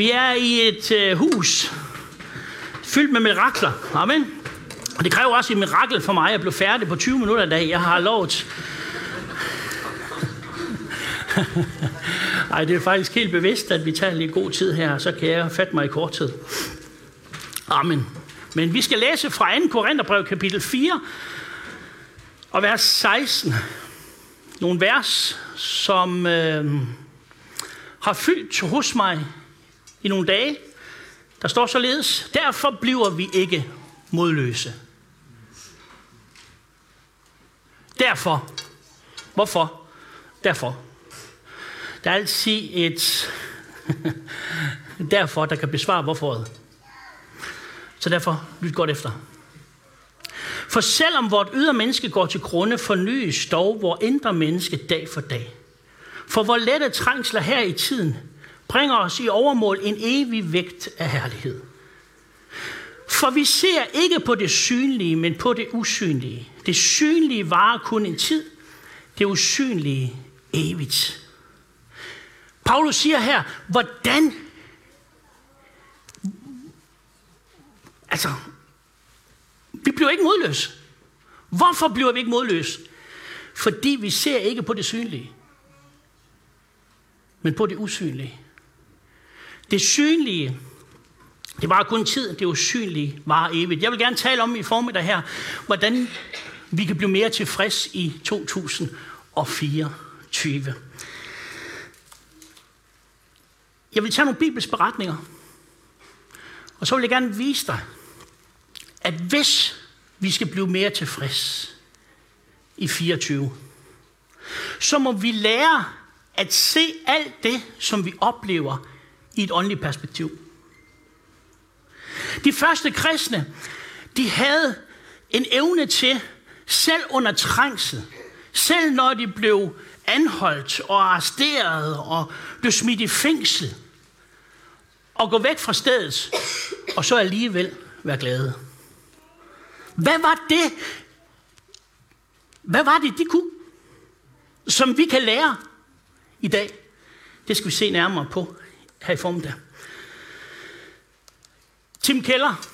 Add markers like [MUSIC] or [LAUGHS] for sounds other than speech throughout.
Vi er i et øh, hus fyldt med mirakler. Amen. Og det kræver også et mirakel for mig at blive færdig på 20 minutter i dag. Jeg har lovet. [LAUGHS] Ej, det er faktisk helt bevidst, at vi tager lidt god tid her, så kan jeg fatte mig i kort tid. Amen. Men vi skal læse fra 2. Korintherbrev kapitel 4 og vers 16. Nogle vers, som øh, har fyldt hos mig i nogle dage. Der står således, derfor bliver vi ikke modløse. Derfor. Hvorfor? Derfor. Der er altid et [LAUGHS] derfor, der kan besvare hvorforet. Så derfor, lyt godt efter. For selvom vort ydre menneske går til grunde, fornyes dog vor indre menneske dag for dag. For hvor lette trængsler her i tiden bringer os i overmål en evig vægt af herlighed. For vi ser ikke på det synlige, men på det usynlige. Det synlige varer kun en tid, det usynlige evigt. Paulus siger her, hvordan Altså, vi bliver ikke modløse. Hvorfor bliver vi ikke modløse? Fordi vi ser ikke på det synlige, men på det usynlige. Det synlige, det var kun tid, det usynlige var evigt. Jeg vil gerne tale om i formiddag her, hvordan vi kan blive mere tilfreds i 2024. Jeg vil tage nogle bibelske beretninger, og så vil jeg gerne vise dig, at hvis vi skal blive mere tilfreds i 24, så må vi lære at se alt det, som vi oplever i et åndeligt perspektiv. De første kristne, de havde en evne til, selv under trængsel, selv når de blev anholdt og arresteret og blev smidt i fængsel, og gå væk fra stedet, og så alligevel være glade. Hvad var det? Hvad var det, de kunne? Som vi kan lære i dag. Det skal vi se nærmere på her i formiddag. Tim Keller,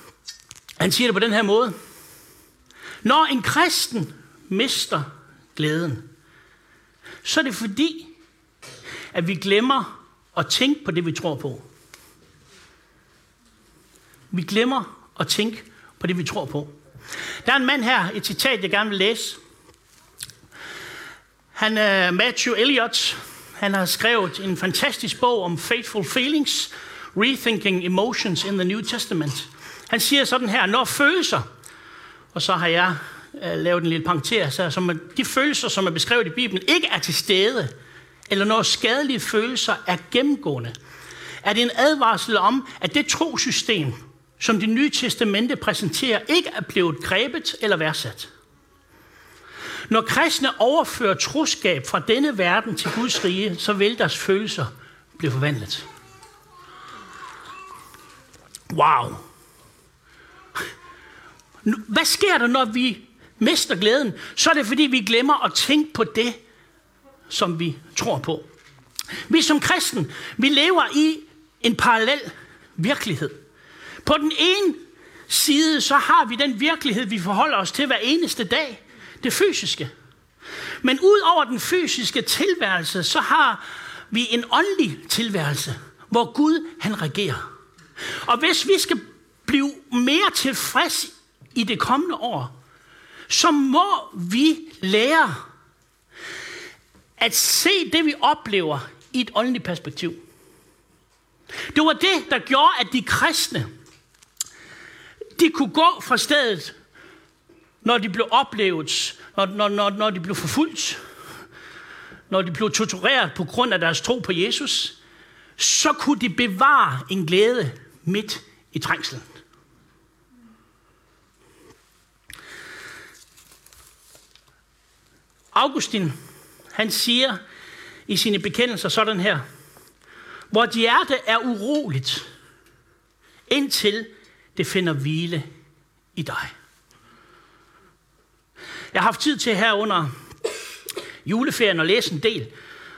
han siger det på den her måde. Når en kristen mister glæden, så er det fordi, at vi glemmer at tænke på det, vi tror på. Vi glemmer at tænke på det, vi tror på. Der er en mand her, et citat, jeg gerne vil læse. Han er Matthew Elliott, han har skrevet en fantastisk bog om faithful feelings, rethinking emotions in the New Testament. Han siger sådan her, når følelser, og så har jeg uh, lavet en lille punkter, så som de følelser, som er beskrevet i Bibelen, ikke er til stede, eller når skadelige følelser er gennemgående, er det en advarsel om, at det trosystem, som det nye testamente præsenterer, ikke er blevet grebet eller værdsat. Når kristne overfører troskab fra denne verden til Guds rige, så vil deres følelser blive forvandlet. Wow. Hvad sker der, når vi mister glæden? Så er det, fordi vi glemmer at tænke på det, som vi tror på. Vi som kristen, vi lever i en parallel virkelighed. På den ene side, så har vi den virkelighed, vi forholder os til hver eneste dag. Det fysiske. Men ud over den fysiske tilværelse, så har vi en åndelig tilværelse, hvor Gud han regerer. Og hvis vi skal blive mere tilfreds i det kommende år, så må vi lære at se det, vi oplever i et åndeligt perspektiv. Det var det, der gjorde, at de kristne, de kunne gå fra stedet, når de blev oplevet, når, når, når, når de blev forfulgt, når de blev tortureret på grund af deres tro på Jesus, så kunne de bevare en glæde midt i trængslen. Augustin, han siger i sine bekendelser sådan her, hvor hjerte er uroligt, indtil det finder hvile i dig. Jeg har haft tid til her under juleferien at læse en del.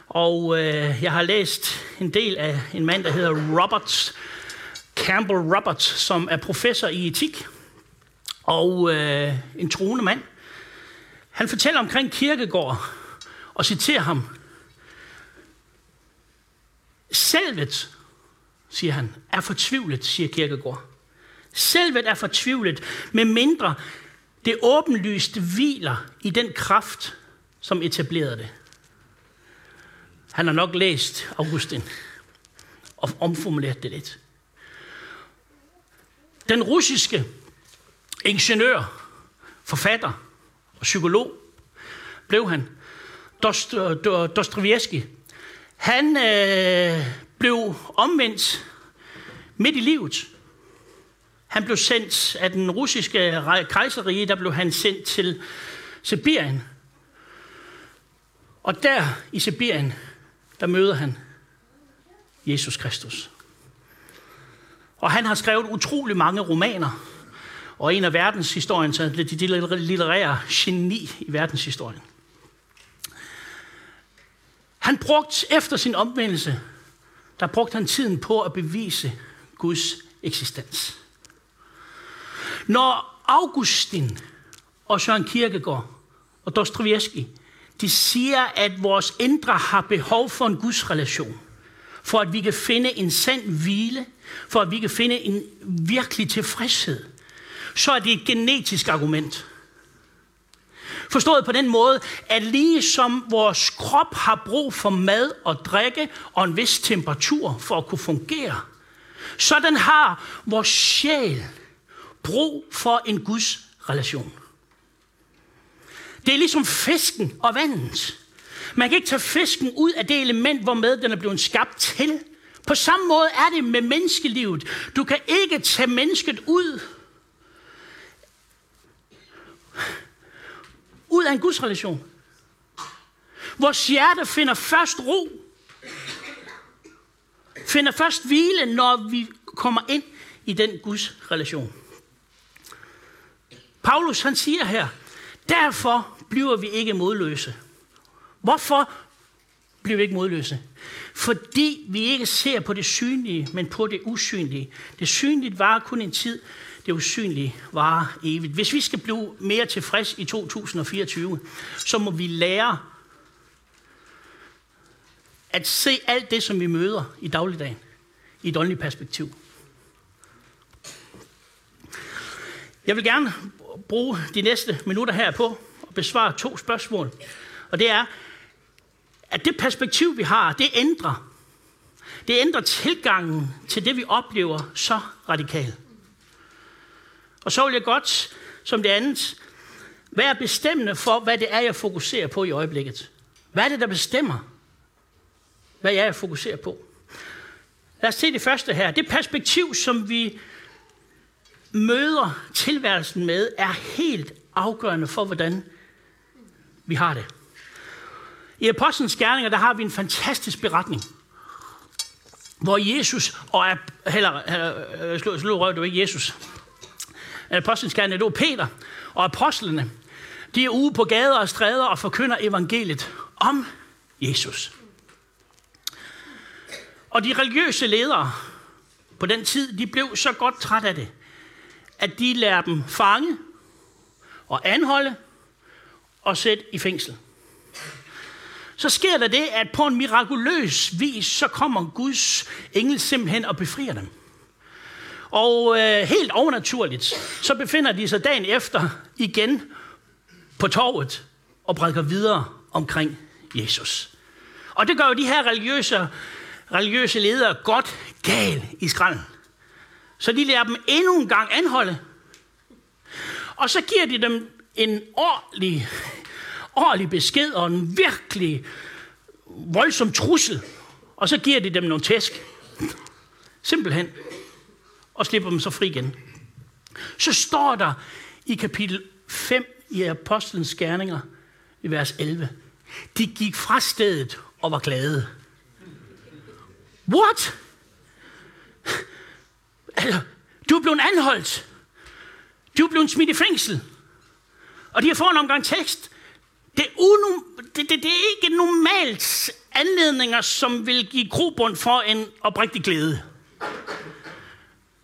Og øh, jeg har læst en del af en mand, der hedder Roberts, Campbell Roberts, som er professor i etik og øh, en troende mand. Han fortæller omkring kirkegård og citerer ham. Selvet, siger han, er fortvivlet, siger Kirkegård. Selvet er fortvivlet, med mindre det åbenlyst hviler i den kraft, som etablerede det. Han har nok læst Augustin og omformuleret det lidt. Den russiske ingeniør, forfatter og psykolog blev han, Dostoyevsky. Han øh, blev omvendt midt i livet. Han blev sendt af den russiske kejserige, der blev han sendt til Sibirien. Og der i Sibirien, der møder han Jesus Kristus. Og han har skrevet utrolig mange romaner, og en af verdenshistorien, så altså det de litterære geni i verdenshistorien. Han brugte efter sin omvendelse, der brugte han tiden på at bevise Guds eksistens. Når Augustin og Søren Kierkegaard og Dostoyevsky, de siger, at vores indre har behov for en Guds relation, for at vi kan finde en sand hvile, for at vi kan finde en virkelig tilfredshed, så er det et genetisk argument. Forstået på den måde, at lige som vores krop har brug for mad og drikke og en vis temperatur for at kunne fungere, sådan har vores sjæl brug for en Guds relation. Det er ligesom fisken og vandet. Man kan ikke tage fisken ud af det element, hvor med den er blevet skabt til. På samme måde er det med menneskelivet. Du kan ikke tage mennesket ud ud af en Guds relation. Vores hjerte finder først ro, finder først hvile, når vi kommer ind i den Guds relation. Paulus han siger her, derfor bliver vi ikke modløse. Hvorfor bliver vi ikke modløse? Fordi vi ikke ser på det synlige, men på det usynlige. Det synlige varer kun en tid, det usynlige varer evigt. Hvis vi skal blive mere tilfreds i 2024, så må vi lære at se alt det, som vi møder i dagligdagen, i et åndeligt perspektiv. Jeg vil gerne bruge de næste minutter her på at besvare to spørgsmål. Og det er, at det perspektiv, vi har, det ændrer. Det ændrer tilgangen til det, vi oplever så radikalt. Og så vil jeg godt, som det andet, være bestemmende for, hvad det er, jeg fokuserer på i øjeblikket. Hvad er det, der bestemmer, hvad jeg fokuserer på? Lad os se det første her. Det perspektiv, som vi møder tilværelsen med, er helt afgørende for, hvordan vi har det. I Apostlenes Gerninger, der har vi en fantastisk beretning, hvor Jesus, og heller, heller slå, slå røv, det var ikke Jesus, Apostlenes Gerninger, det var Peter, og apostlene, de er ude på gader og stræder og forkynder evangeliet om Jesus. Og de religiøse ledere på den tid, de blev så godt træt af det, at de lærer dem fange og anholde og sætte i fængsel. Så sker der det, at på en mirakuløs vis, så kommer Guds engel simpelthen og befrier dem. Og øh, helt overnaturligt, så befinder de sig dagen efter igen på torvet og prædiker videre omkring Jesus. Og det gør jo de her religiøse, religiøse ledere godt gal i skralden. Så de lærer dem endnu en gang anholde. Og så giver de dem en ordentlig, ordentlig besked og en virkelig voldsom trussel. Og så giver de dem nogle tæsk. Simpelthen og slipper dem så fri igen. Så står der i kapitel 5 i Apostlenes Gerninger, i vers 11. De gik fra stedet og var glade. What? Altså, du er blevet anholdt. Du er blevet smidt i fængsel. Og de har fået en omgang tekst. Det er, unu, det, det, det er ikke normalt anledninger, som vil give grobund for en oprigtig glæde.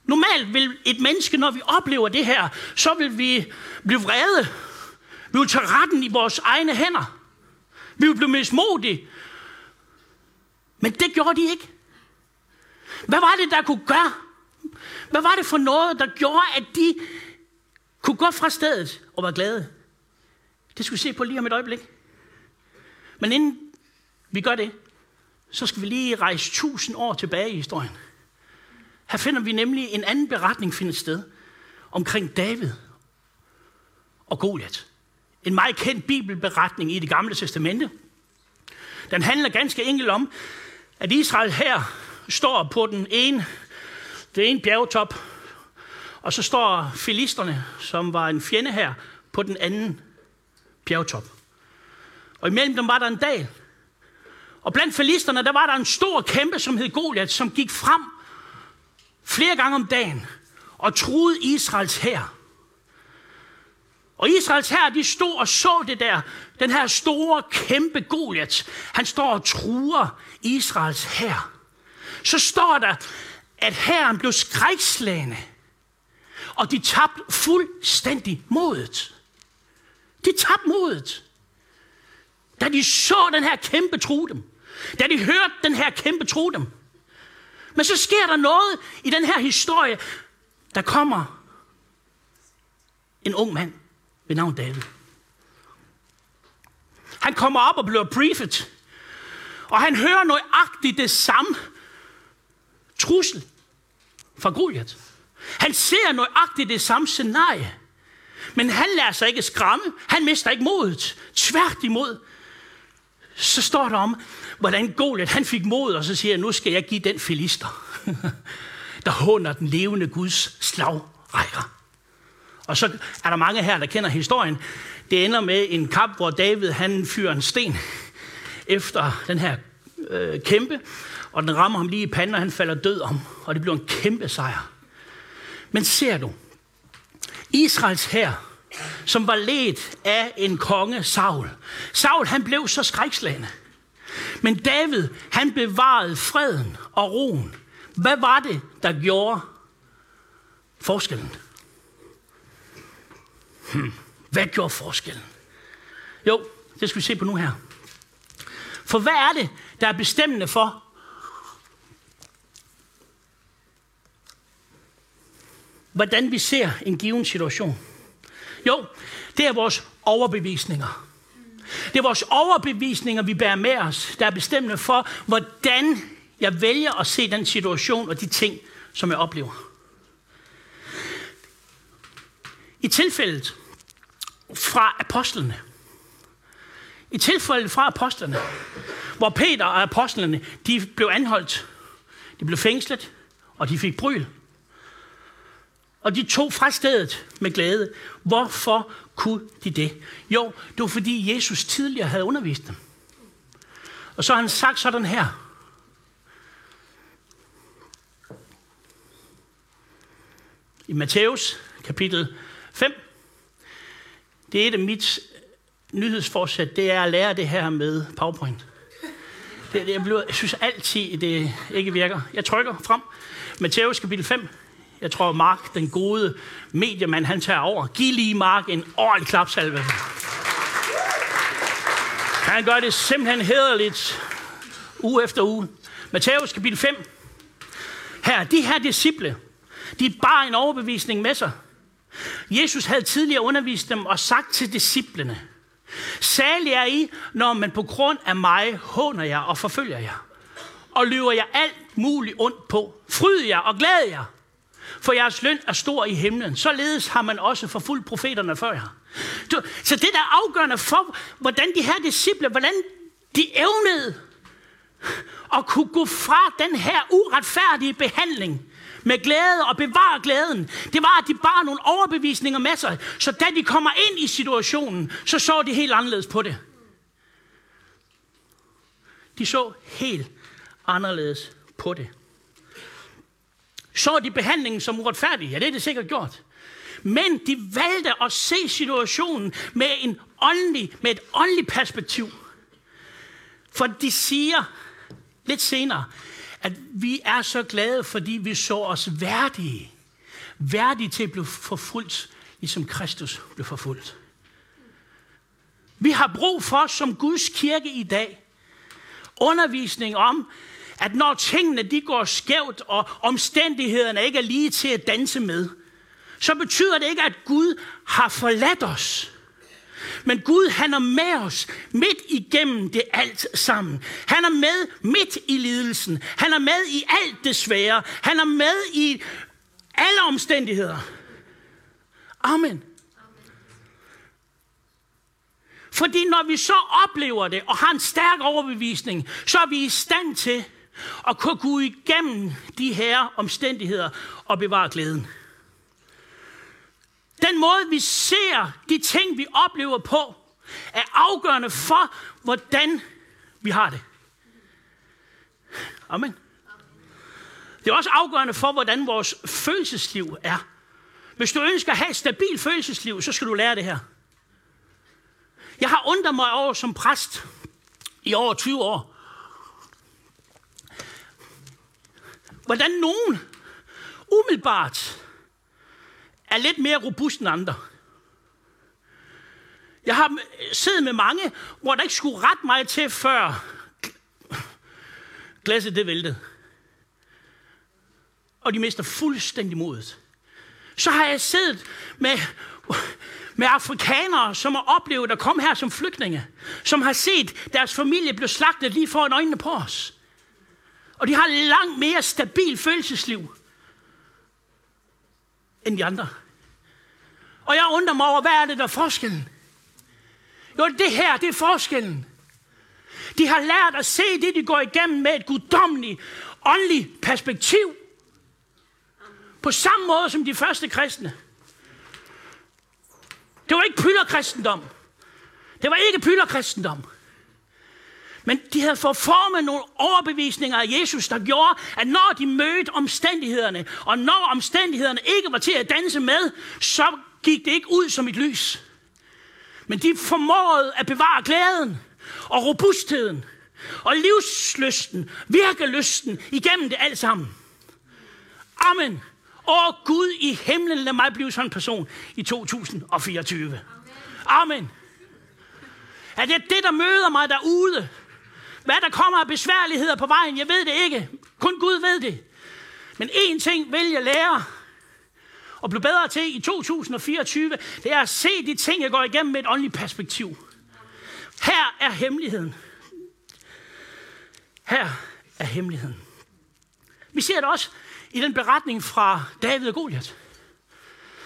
Normalt vil et menneske, når vi oplever det her, så vil vi blive vrede. Vi vil tage retten i vores egne hænder. Vi vil blive mismodige. Men det gjorde de ikke. Hvad var det, der kunne gøre? Hvad var det for noget, der gjorde, at de kunne gå fra stedet og være glade? Det skal vi se på lige om et øjeblik. Men inden vi gør det, så skal vi lige rejse tusind år tilbage i historien. Her finder vi nemlig en anden beretning finde sted omkring David og Goliat. En meget kendt bibelberetning i det gamle testamente. Den handler ganske enkelt om, at Israel her står på den ene, det ene bjergtop, og så står filisterne, som var en fjende her, på den anden bjergtop. Og imellem dem var der en dal. Og blandt filisterne, der var der en stor kæmpe, som hed Goliat, som gik frem flere gange om dagen og truede Israels hær. Og Israels hær, de stod og så det der, den her store, kæmpe Goliat. Han står og truer Israels hær. Så står der, at herren blev skrækslagende, og de tabte fuldstændig modet. De tabte modet. Da de så den her kæmpe tro dem. Da de hørte den her kæmpe tro dem. Men så sker der noget i den her historie. Der kommer en ung mand ved navn David. Han kommer op og bliver briefet. Og han hører nøjagtigt det samme trussel fra Goliath. Han ser nøjagtigt det samme scenarie. Men han lader sig ikke skræmme. Han mister ikke modet. Tværtimod. Så står der om, hvordan Goliath han fik mod, og så siger nu skal jeg give den filister, [LAUGHS] der håner den levende Guds slagrækker. Og så er der mange her, der kender historien. Det ender med en kamp, hvor David han fyrer en sten efter den her øh, kæmpe, og den rammer ham lige i panden, og han falder død om, og det bliver en kæmpe sejr. Men ser du, Israels her, som var ledt af en konge, Saul. Saul, han blev så skrækslagende. Men David, han bevarede freden og roen. Hvad var det, der gjorde forskellen? Hmm. Hvad gjorde forskellen? Jo, det skal vi se på nu her. For hvad er det, der er bestemmende for, hvordan vi ser en given situation? Jo, det er vores overbevisninger. Det er vores overbevisninger, vi bærer med os, der er bestemmende for, hvordan jeg vælger at se den situation og de ting, som jeg oplever. I tilfældet fra apostlene, i tilfældet fra apostlene, hvor Peter og apostlene, de blev anholdt, de blev fængslet, og de fik bryl. Og de tog fra stedet med glæde. Hvorfor kunne de det? Jo, det var fordi Jesus tidligere havde undervist dem. Og så har han sagt sådan her. I Matthæus kapitel 5. Det er et af mit nyhedsforsæt, det er at lære det her med PowerPoint. Det, det, jeg, bliver, jeg synes altid, det ikke virker. Jeg trykker frem. Matthæus kapitel 5. Jeg tror, Mark, den gode mediemand, han tager over. Giv lige Mark en ordentlig klapsalve. Han gør det simpelthen hederligt, uge efter uge. Matthæus kapitel 5. Her, de her disciple, de bar en overbevisning med sig. Jesus havde tidligere undervist dem og sagt til disciplene, Særlig er I, når man på grund af mig håner jer og forfølger jer, og løber jer alt muligt ondt på. Fryd jer og glæd jer, for jeres løn er stor i himlen. Således har man også forfulgt profeterne før jer. Så det der er afgørende for, hvordan de her disciple, hvordan de evnede at kunne gå fra den her uretfærdige behandling med glæde og bevare glæden, det var, at de bar nogle overbevisninger med sig, så da de kommer ind i situationen, så så de helt anderledes på det. De så helt anderledes på det. Så de behandlingen som uretfærdig? Ja, det er det sikkert gjort. Men de valgte at se situationen med, en åndelig, med et åndeligt perspektiv. For de siger lidt senere, at vi er så glade, fordi vi så os værdige. Værdige til at blive forfulgt, ligesom Kristus blev forfulgt. Vi har brug for, som Guds kirke i dag, undervisning om, at når tingene de går skævt, og omstændighederne ikke er lige til at danse med, så betyder det ikke, at Gud har forladt os. Men Gud, han er med os midt igennem det alt sammen. Han er med midt i lidelsen. Han er med i alt det svære. Han er med i alle omstændigheder. Amen. Fordi når vi så oplever det og har en stærk overbevisning, så er vi i stand til og kunne gå igennem de her omstændigheder og bevare glæden. Den måde, vi ser de ting, vi oplever på, er afgørende for, hvordan vi har det. Amen. Det er også afgørende for, hvordan vores følelsesliv er. Hvis du ønsker at have et stabilt følelsesliv, så skal du lære det her. Jeg har undret mig over som præst i over 20 år, hvordan nogen umiddelbart er lidt mere robust end andre. Jeg har siddet med mange, hvor der ikke skulle ret meget til, før glasset det væltede. Og de mister fuldstændig modet. Så har jeg siddet med, med afrikanere, som har oplevet at komme her som flygtninge. Som har set deres familie blive slagtet lige foran øjnene på os. Og de har langt mere stabil følelsesliv end de andre. Og jeg undrer mig over, hvad er det, der er forskellen? Jo, det her, det er forskellen. De har lært at se det, de går igennem med et guddommeligt, åndeligt perspektiv. På samme måde som de første kristne. Det var ikke pylderkristendom. Det var ikke pylderkristendom. Men de havde fået formet nogle overbevisninger af Jesus, der gjorde, at når de mødte omstændighederne, og når omstændighederne ikke var til at danse med, så gik det ikke ud som et lys. Men de formåede at bevare glæden og robustheden og livslysten, virkelysten igennem det alt sammen. Amen. Og Gud i himlen, lad mig blive sådan en person i 2024. Amen. Er det det, der møder mig derude? Hvad der kommer af besværligheder på vejen, jeg ved det ikke. Kun Gud ved det. Men én ting vil jeg lære og blive bedre til i 2024, det er at se de ting, jeg går igennem med et åndeligt perspektiv. Her er hemmeligheden. Her er hemmeligheden. Vi ser det også i den beretning fra David og Goliat.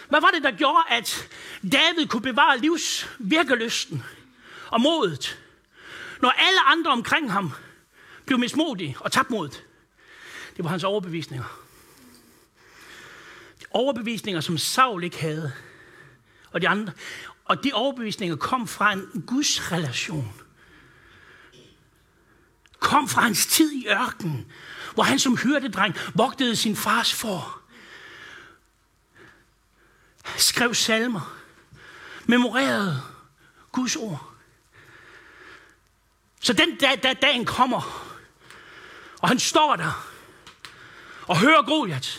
Hvad var det, der gjorde, at David kunne bevare livsverkelysten og modet, når alle andre omkring ham blev mismodige og tabte modet? Det var hans overbevisninger. De overbevisninger, som Saul ikke havde, og de andre. Og de overbevisninger kom fra en Guds relation. Kom fra hans tid i ørkenen, hvor han som hyrdedreng vogtede sin fars for. Skrev salmer. Memorerede Guds ord. Så den dag, da dagen kommer, og han står der og hører Goliath,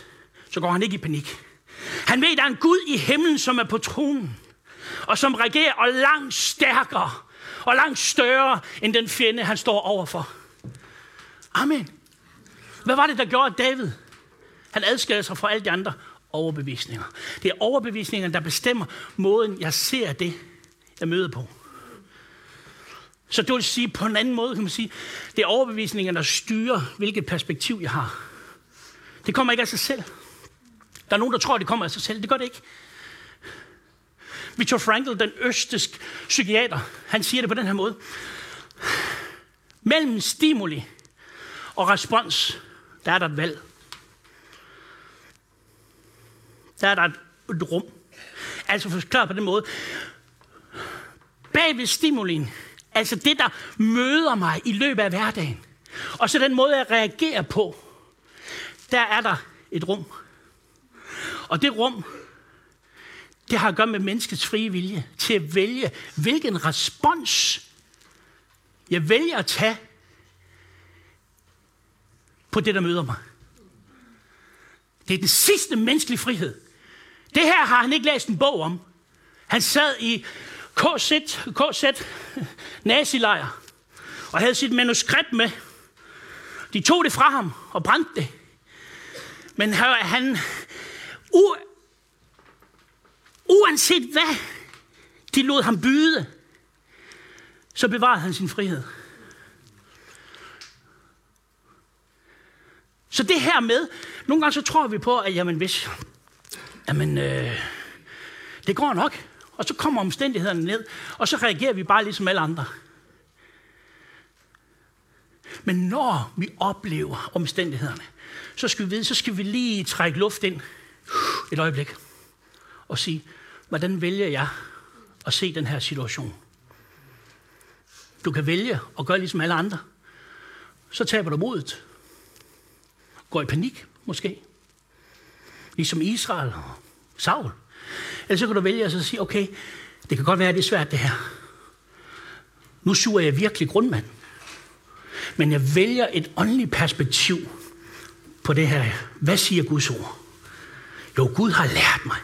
så går han ikke i panik. Han ved, at der er en Gud i himlen, som er på tronen, og som regerer og langt stærkere og langt større end den fjende, han står overfor. Amen. Hvad var det, der gjorde David? Han adskiller sig fra alle de andre overbevisninger. Det er overbevisningerne, der bestemmer måden, jeg ser det, jeg møder på. Så det vil sige, på en anden måde kan man sige, det er overbevisningen, der styrer, hvilket perspektiv jeg har. Det kommer ikke af sig selv. Der er nogen, der tror, det kommer af sig selv. Det gør det ikke. Viktor Frankl, den østiske psykiater, han siger det på den her måde. Mellem stimuli og respons, der er der et valg. Der er der et, et rum. Altså forklaret på den måde. Bag ved stimulien, altså det, der møder mig i løbet af hverdagen, og så den måde, jeg reagerer på, der er der et rum. Og det rum, det har at gøre med menneskets frie vilje til at vælge, hvilken respons jeg vælger at tage på det, der møder mig. Det er den sidste menneskelige frihed. Det her har han ikke læst en bog om. Han sad i KZ, KZ nazilejr og havde sit manuskript med. De tog det fra ham og brændte det. Men han, u, uanset hvad de lod ham byde, så bevarede han sin frihed. Så det her med, nogle gange så tror vi på, at jamen hvis, jamen, øh, det går nok. Og så kommer omstændighederne ned, og så reagerer vi bare ligesom alle andre. Men når vi oplever omstændighederne, så skal vi vide, så skal vi lige trække luft ind et øjeblik og sige, hvordan vælger jeg at se den her situation? Du kan vælge at gøre ligesom alle andre. Så taber du modet. Går i panik, måske. Ligesom Israel og Saul. Eller så kan du vælge at sige, okay, det kan godt være, at det er svært det her. Nu suger jeg virkelig grundmand. Men jeg vælger et åndeligt perspektiv på det her. Hvad siger Guds ord? Jo, Gud har lært mig,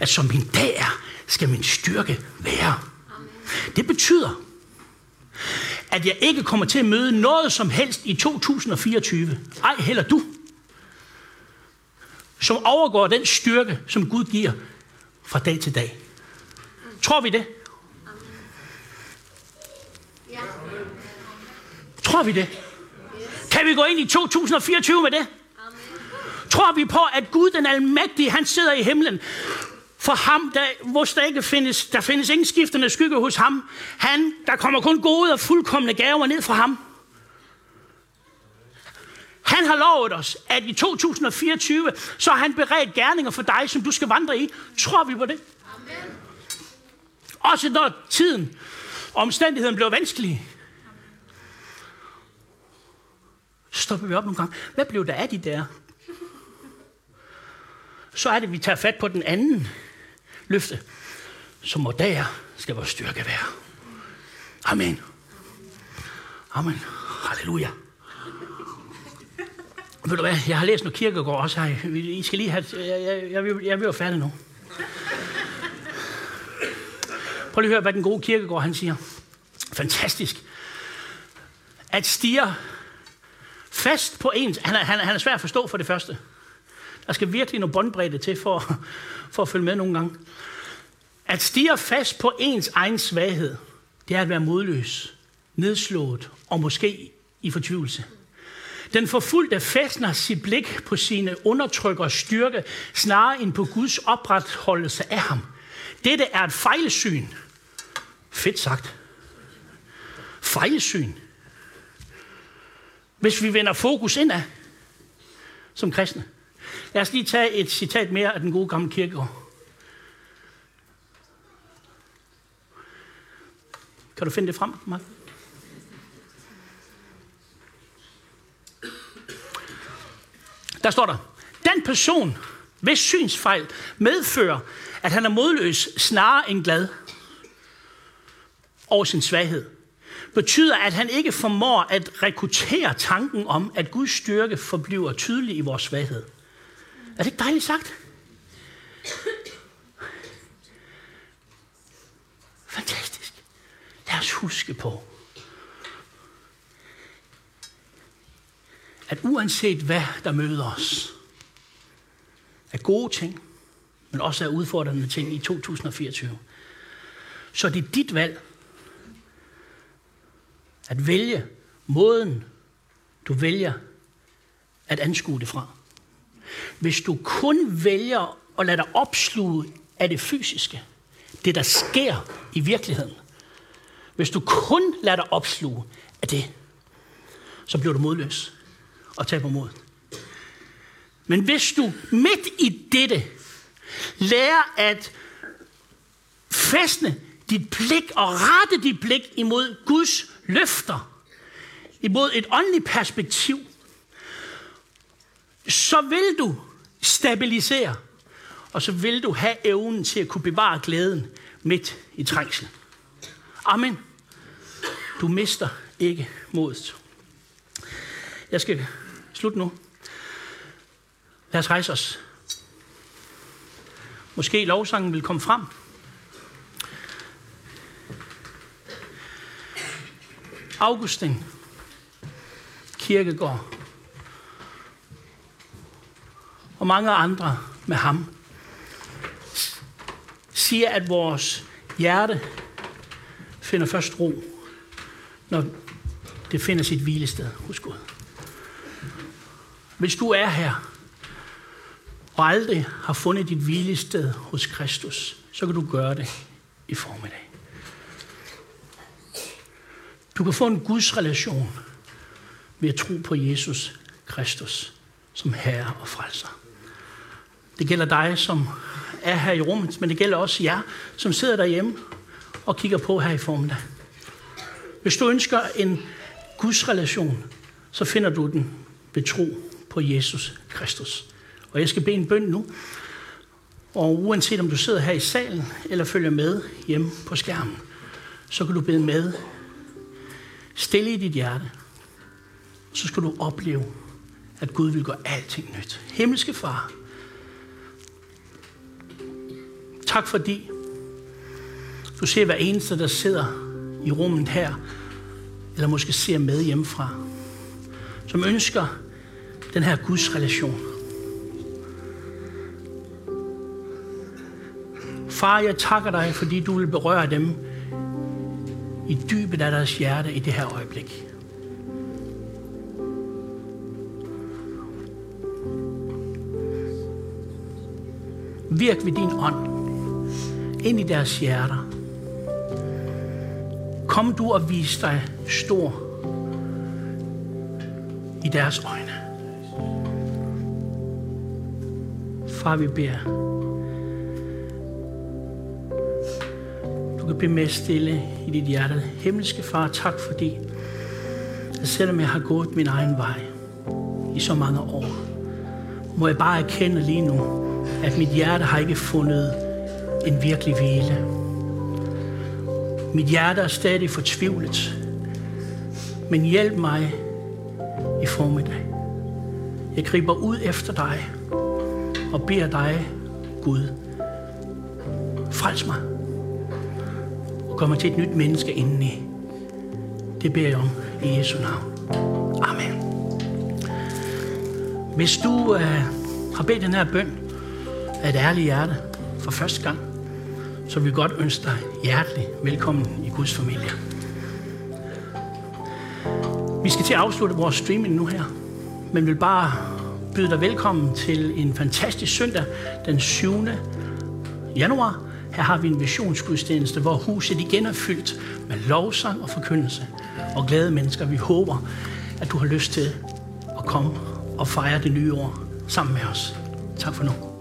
at som min dag er, skal min styrke være. Det betyder, at jeg ikke kommer til at møde noget som helst i 2024. Ej, heller du. Som overgår den styrke, som Gud giver fra dag til dag. Tror vi det? Tror vi det? Kan vi gå ind i 2024 med det? Tror vi på, at Gud den almægtige, han sidder i himlen, for ham, der, hvor der ikke findes, der findes ingen skiftende skygge hos ham. Han, der kommer kun gode og fuldkommende gaver ned fra ham. Han har lovet os, at i 2024, så har han beredt gerninger for dig, som du skal vandre i. Tror vi på det? Amen. Også når tiden og omstændigheden blev vanskelige. Så stopper vi op nogle gange. Hvad blev der af de der? Så er det, at vi tager fat på den anden løfte, så må der skal vores styrke være. Amen. Amen. Halleluja. Ved du hvad, jeg har læst noget kirkegård også her. I skal lige have... Jeg, jeg, jeg, vil, jeg vil være færdig nu. Prøv lige at høre, hvad den gode kirkegård han siger. Fantastisk. At stige fast på ens... Han er, han, han er svær at forstå for det første. Der skal virkelig noget båndbredde til for, for at følge med nogle gange. At stige fast på ens egen svaghed, det er at være modløs, nedslået og måske i fortvivlelse. Den forfulgte fæstner sit blik på sine undertrykkers styrke, snarere end på Guds opretholdelse af ham. Dette er et fejlsyn. Fedt sagt. Fejlsyn. Hvis vi vender fokus indad som kristne. Lad os lige tage et citat mere af den gode gamle kirkegård. Kan du finde det frem, Mark? Der står der, den person, hvis synsfejl medfører, at han er modløs snarere end glad over sin svaghed, betyder, at han ikke formår at rekruttere tanken om, at Guds styrke forbliver tydelig i vores svaghed. Er det ikke dejligt sagt? Fantastisk. Lad os huske på, at uanset hvad der møder os, af gode ting, men også af udfordrende ting i 2024, så det er dit valg at vælge måden, du vælger at anskue det fra. Hvis du kun vælger at lade dig opsluge af det fysiske, det der sker i virkeligheden, hvis du kun lader dig opsluge af det, så bliver du modløs og taber mod. Men hvis du midt i dette lærer at fæstne dit blik og rette dit blik imod Guds løfter, imod et åndeligt perspektiv, så vil du stabilisere, og så vil du have evnen til at kunne bevare glæden midt i trængsel. Amen. Du mister ikke modet. Jeg skal slut nu. Lad os rejse os. Måske lovsangen vil komme frem. Augustin, Kirkegård og mange andre med ham siger, at vores hjerte finder først ro, når det finder sit hvilested hos Gud. Hvis du er her, og aldrig har fundet dit hvilested hos Kristus, så kan du gøre det i formiddag. Du kan få en Guds relation ved at tro på Jesus Kristus som Herre og Frelser. Det gælder dig, som er her i rummet, men det gælder også jer, som sidder derhjemme og kigger på her i formiddag. Hvis du ønsker en Guds relation, så finder du den ved tro på Jesus Kristus. Og jeg skal bede en bøn nu. Og uanset om du sidder her i salen eller følger med hjemme på skærmen, så kan du bede med stille i dit hjerte. Så skal du opleve, at Gud vil gøre alting nyt. Himmelske Far, tak fordi du ser hver eneste, der sidder i rummet her, eller måske ser med hjemmefra, som ønsker den her Guds relation. Far, jeg takker dig, fordi du vil berøre dem i dybet af deres hjerte i det her øjeblik. Virk ved din ånd ind i deres hjerter. Kom du og vis dig stor i deres øjne. Far, vi beder. Du kan blive med stille i dit hjerte. Himmelske far, tak fordi, at selvom jeg har gået min egen vej i så mange år, må jeg bare erkende lige nu, at mit hjerte har ikke fundet en virkelig hvile. Mit hjerte er stadig fortvivlet, men hjælp mig i formiddag. Jeg griber ud efter dig og beder dig, Gud, frels mig og gør mig til et nyt menneske indeni. Det beder jeg om i Jesu navn. Amen. Hvis du øh, har bedt den her bøn af et ærligt hjerte for første gang, så vil vi godt ønske dig hjertelig velkommen i Guds familie. Vi skal til at afslutte vores streaming nu her, men vil bare byde dig velkommen til en fantastisk søndag den 7. januar. Her har vi en visionsgudstjeneste, hvor huset igen er fyldt med lovsang og forkyndelse og glade mennesker. Vi håber, at du har lyst til at komme og fejre det nye år sammen med os. Tak for nu.